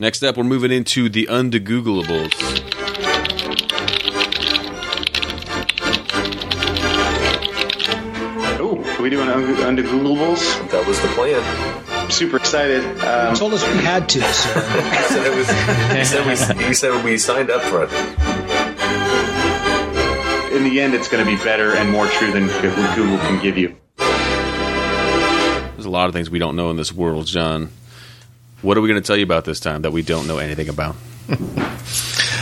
Next up, we're moving into the undegooglables. Oh, are we doing under, under Googleables? That was the plan. Super excited. Um, told us we had to, so He said, it was, he, said we, he said we signed up for it. in the end, it's going to be better and more true than what Google can give you. There's a lot of things we don't know in this world, John. What are we going to tell you about this time that we don't know anything about?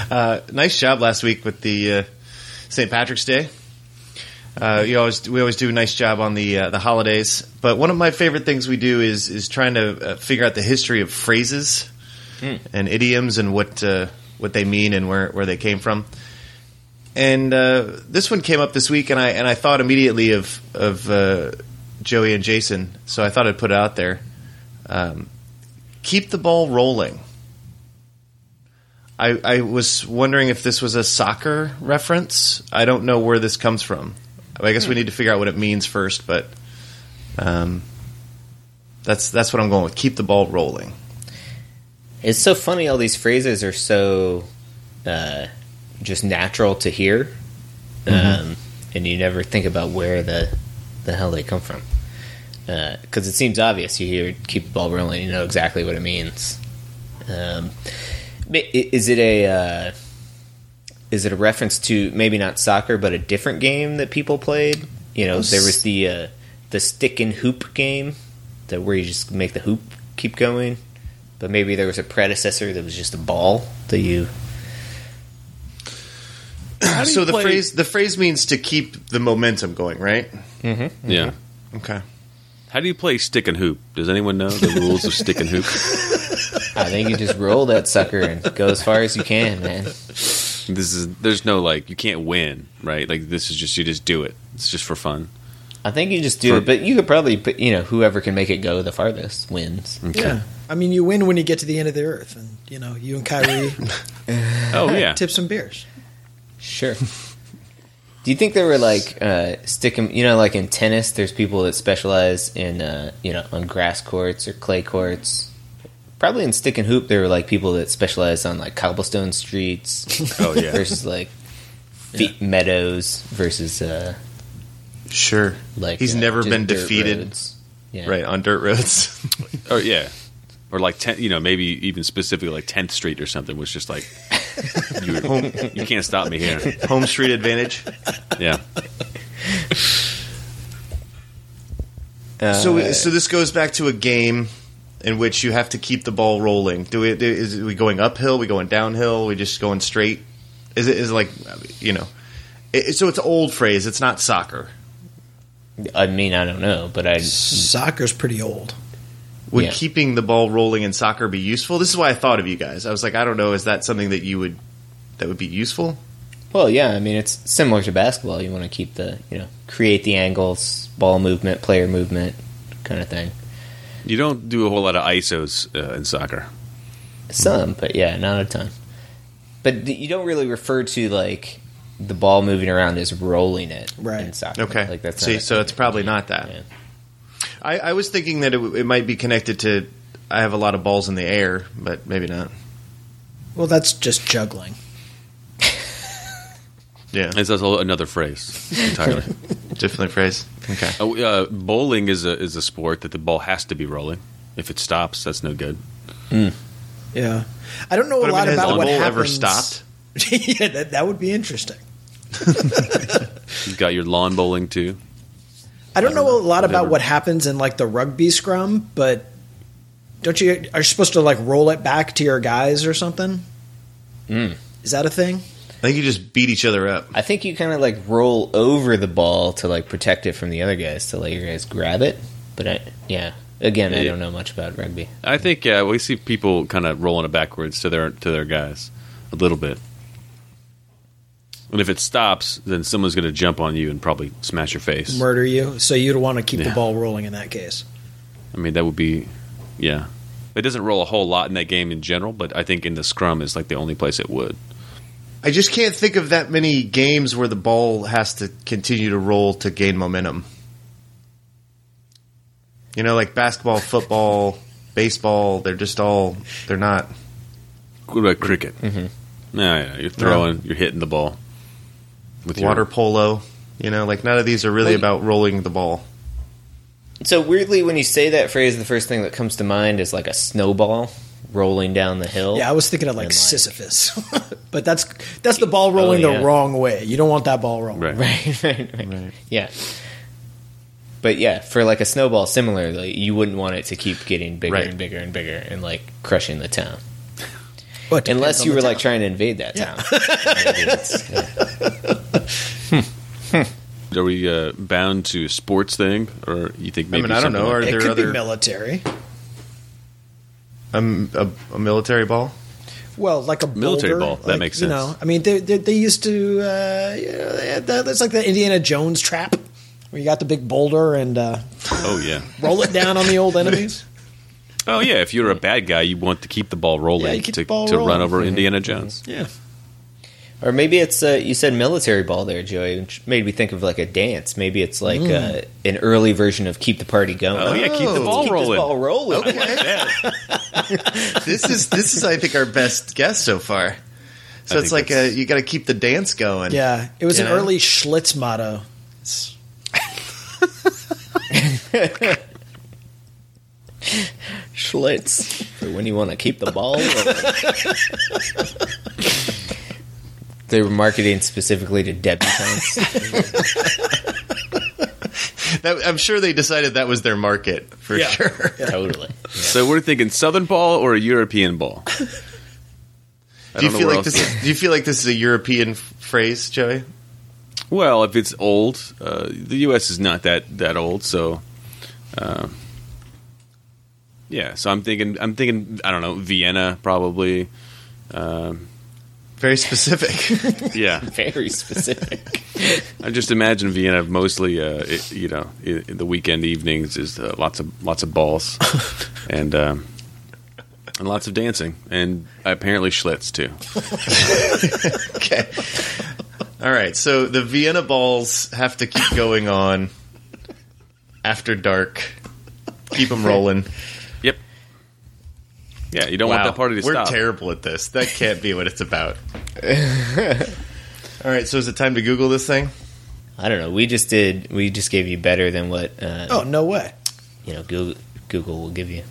Uh, nice job last week with the uh, St. Patrick's Day. Uh, you always we always do a nice job on the uh, the holidays, but one of my favorite things we do is is trying to uh, figure out the history of phrases and idioms and what uh, what they mean and where where they came from. And uh, this one came up this week, and I and I thought immediately of of uh, Joey and Jason, so I thought I'd put it out there. Um, keep the ball rolling. I, I was wondering if this was a soccer reference. I don't know where this comes from. I guess we need to figure out what it means first, but um, that's that's what I'm going with. Keep the ball rolling. It's so funny. All these phrases are so uh, just natural to hear, um, and you never think about where the the hell they come from. Because it seems obvious. You hear "keep the ball rolling," you know exactly what it means. Um, is it a uh, is it a reference to maybe not soccer, but a different game that people played? You know, there was the uh, the stick and hoop game, that where you just make the hoop keep going. But maybe there was a predecessor that was just a ball that you. So the phrase the phrase means to keep the momentum going, right? Yeah. Okay. How do you play stick and hoop? Does anyone know the rules of stick and hoop? I think you just roll that sucker and go as far as you can, man. This is there's no like you can't win, right? Like this is just you just do it. It's just for fun. I think you just do For- it, but you could probably, put, you know, whoever can make it go the farthest wins. Okay. yeah. I mean, you win when you get to the end of the earth, and you know, you and Kyrie Oh yeah. tip some beers. Sure. Do you think there were like uh, stick 'em- You know, like in tennis, there's people that specialize in uh, you know on grass courts or clay courts. Probably in stick and hoop, there were like people that specialize on like cobblestone streets Oh yeah. versus like fe- meadows versus uh, Sure. like he's uh, never been defeated, roads. Yeah. right, on dirt roads. Or yeah. Or like ten, you know, maybe even specifically like Tenth Street or something was just like you, you can't stop me here. Home street advantage. Yeah. so so uh, this goes back to a game in which you have to keep the ball rolling. Do we is we going uphill? We going downhill? We just going straight? Is it is it like you know? It, so it's an old phrase. It's not soccer. I mean, I don't know, but I Soccer's pretty old. Would Yeah. keeping the ball rolling in soccer be useful? This is why I thought of you guys. I was like, I don't know, is that something that you would that would be useful? Well, yeah, I mean it's similar to basketball. You want to keep the you know create the angles, ball movement, player movement, kind of thing. You don't do a whole lot of ISOs uh, in soccer. Some, but yeah, not a ton. But th- you don't really refer to like the ball moving around as rolling it Right. in soccer. Okay. like that's See, not a- so it's probably not that. Yeah. I, I was thinking that it, it might be connected to. I have a lot of balls in the air, but maybe not. Well, that's just juggling. Yeah, It's also another phrase entirely. different phrase. Okay. Oh, uh, bowling is a is a sport that the ball has to be rolling. If it stops, that's no good. Yeah, I don't know But a I lot mean, has about the what bowl happens. ever stopped? yeah, that, that would be interesting. You've got your lawn bowling too. I don't know a lot about Whatever. what happens in like the rugby scrum, but don't you are you supposed to like roll it back to your guys or something? Is that a thing? I think you just beat each other up. I think you kind of like roll over the ball to like protect it from the other guys to let your guys grab it. But I, yeah, again, I don't know much about rugby. I think uh, we see people kind of rolling it backwards to their to their guys a little bit. And if it stops, then someone's going to jump on you and probably smash your face. Murder you, so you'd want to keep the ball rolling in that case. I mean, that would be, yeah. It doesn't roll a whole lot in that game in general, but I think in the scrum is like the only place it would. I just can't think of that many games where the ball has to continue to roll to gain momentum. You know, like basketball, football, baseball, they're just all they're not What about cricket? Mm-hmm. No, yeah, you're throwing, you're hitting the ball with your- Water polo. You know, like none of these are really Well, about rolling the ball. So weirdly, when you say that phrase, the first thing that comes to mind is like a snowball rolling down the hill. Yeah, I was thinking of like And, like- Sisyphus, but that's that's the ball oh, rolling Oh, yeah. the wrong way. You don't want that ball rolling. Right. right, right, right. Yeah. But yeah, for like a snowball, similarly, you wouldn't want it to keep getting bigger Right. and bigger and bigger and like crushing the town. But Unless you the were like trying to invade that town. Maybe it's- yeah. Are we uh, bound to a sports thing, or you think I maybe? mean, I don't something know. Are like- it there could other be military. um, a, a military ball? Well, like a Military boulder, ball, that like, makes You sense. know, I mean, they they, they used to. Uh, you know, they that's like the Indiana Jones trap, where you got the big boulder and uh, oh yeah, roll it down on the old enemies. Oh yeah. If you're a bad guy, you want to keep the ball rolling Yeah, to, the ball to run rolling. over Indiana Jones. Yeah, Or maybe it's uh, you said military ball there, Joey, which made me think of like a dance. Maybe it's like uh, an early version of keep the party going. Oh yeah, keep the Oh. ball keep rolling. this ball rolling. this is this is I think our best guess so far. So I it's like uh that's- you got to keep the dance going. yeah. It was an Yeah. early Schlitz motto. It's- Schlitz for when you want to keep the ball. rolling. they were marketing specifically to debutantes. That, I'm sure they decided that was their market for Yeah. sure. totally. So we're thinking Southern ball or a European ball. I Do you don't know feel where like else this? to- Is, do you feel like this is a European f- phrase, Joey? Well, if it's old, uh, the U.S. is not that that old, so uh, yeah. So I'm thinking, I'm thinking, I don't know, Vienna probably. Um, Very specific. yeah, Very specific. I just imagine Vienna mostly, uh, it, you know, i in the weekend evenings is uh, lots of lots of balls and um, and lots of dancing and apparently Schlitz too. okay. All right. So the Vienna balls have to keep going on after dark. Keep them rolling. Yep. Yeah, you don't want Wow. that party to We're stop. terrible at this. That can't be what it's about. All right. So is it time to Google this thing? I don't know. We just did. We just gave you better than what uh, oh no way! you know Google, Google will give you.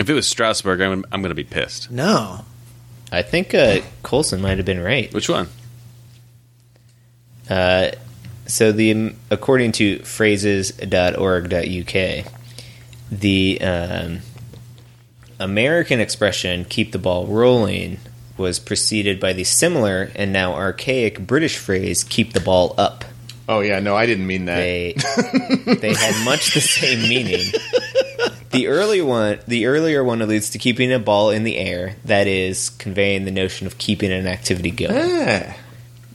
If it was Strasbourg, I'm, I'm going to be pissed. No, I think uh, Colson might have been right. Which one? Uh, so the according to phrases.org.uk, the um, American expression "keep the ball rolling" was preceded by the similar and now archaic British phrase "keep the ball up." Oh yeah. No, I didn't mean that. They they had much the same meaning. The earlier one, the earlier one alludes to keeping a ball in the air, that is, conveying the notion of keeping an activity going Ah.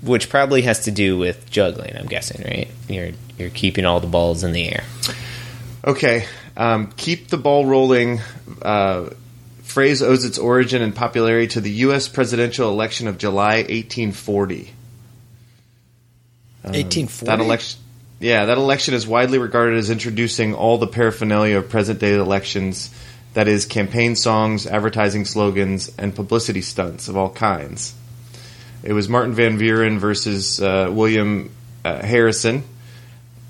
which probably has to do with juggling. I'm guessing, right? You're you're keeping all the balls in the air. Okay. Um, keep the ball rolling. Uh, phrase owes its origin and popularity to the U.S. presidential election of July 1840. eighteen forty. That election, yeah, that election is widely regarded as introducing all the paraphernalia of present-day elections. That is, campaign songs, advertising slogans, and publicity stunts of all kinds. It was Martin Van Buren versus uh, William uh, Harrison,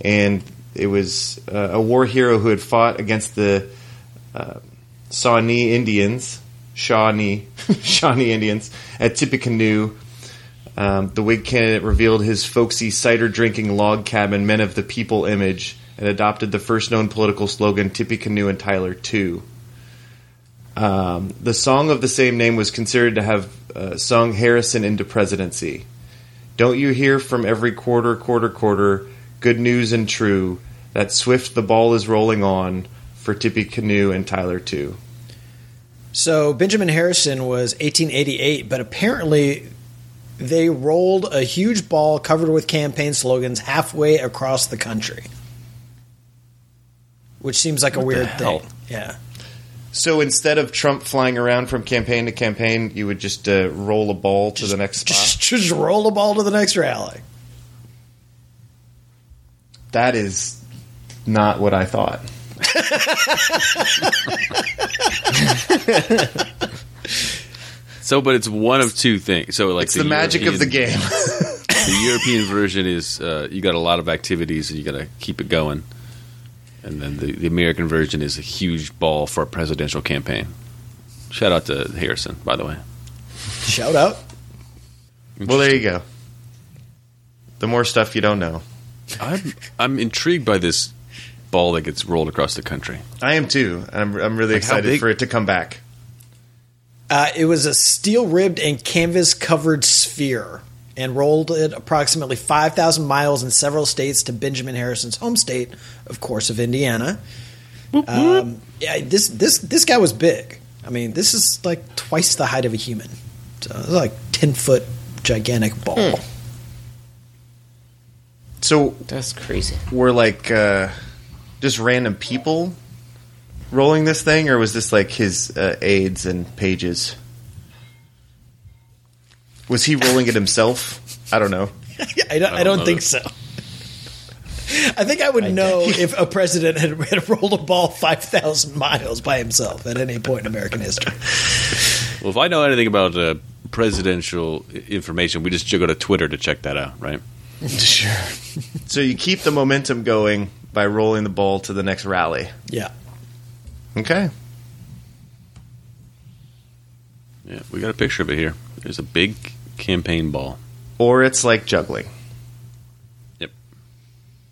and it was uh, a war hero who had fought against the uh, Shawnee Indians, Shawnee, Shawnee Indians at Tippecanoe. Um, the Whig candidate revealed his folksy cider drinking log cabin men of the people image and adopted the first known political slogan Tippecanoe and Tyler too. Um, the song of the same name was considered to have uh, sung Harrison into presidency. Don't you hear from every quarter, quarter, quarter, good news and true, that swift the ball is rolling on for Tippecanoe and Tyler too. So Benjamin Harrison was 1888, but apparently they rolled a huge ball covered with campaign slogans halfway across the country, which seems like a weird thing. Yeah. So instead of Trump flying around from campaign to campaign, you would just uh, roll a ball to the next spot. Just, just roll the ball to the next rally. That is not what I thought. So, but it's one of two things. So, like It's the, magic of the game. the European version is uh, you got a lot of activities and you got to keep it going, and then the, the American version is a huge ball for a presidential campaign. Shout out to Harrison, by the way. Shout out. well, there you go. The more stuff you don't know. I'm I'm intrigued by this ball that gets rolled across the country. I am too. I'm, I'm really Like excited big? for it to come back. Uh, it was a steel ribbed and canvas covered sphere and rolled it approximately 5,000 miles in several states to Benjamin Harrison's home state, of course, of Indiana. Um, yeah, this, this, this guy was big. I mean, this is like twice the height of a human. So it's like 10 foot gigantic ball. So That's crazy. were like uh, just random people rolling this thing, or was this like his uh, aides and pages? Was he rolling it himself? I don't know. I don't, I don't know think that. so. I think I would know if a president had, had rolled a ball 5,000 miles by himself at any point in American history. Well, if I know anything about uh, presidential information, we just go to Twitter to check that out, right? Sure. so you keep the momentum going by rolling the ball to the next rally. Yeah. Okay. Yeah, we got a picture of it here. There's a big campaign ball. Or it's like juggling.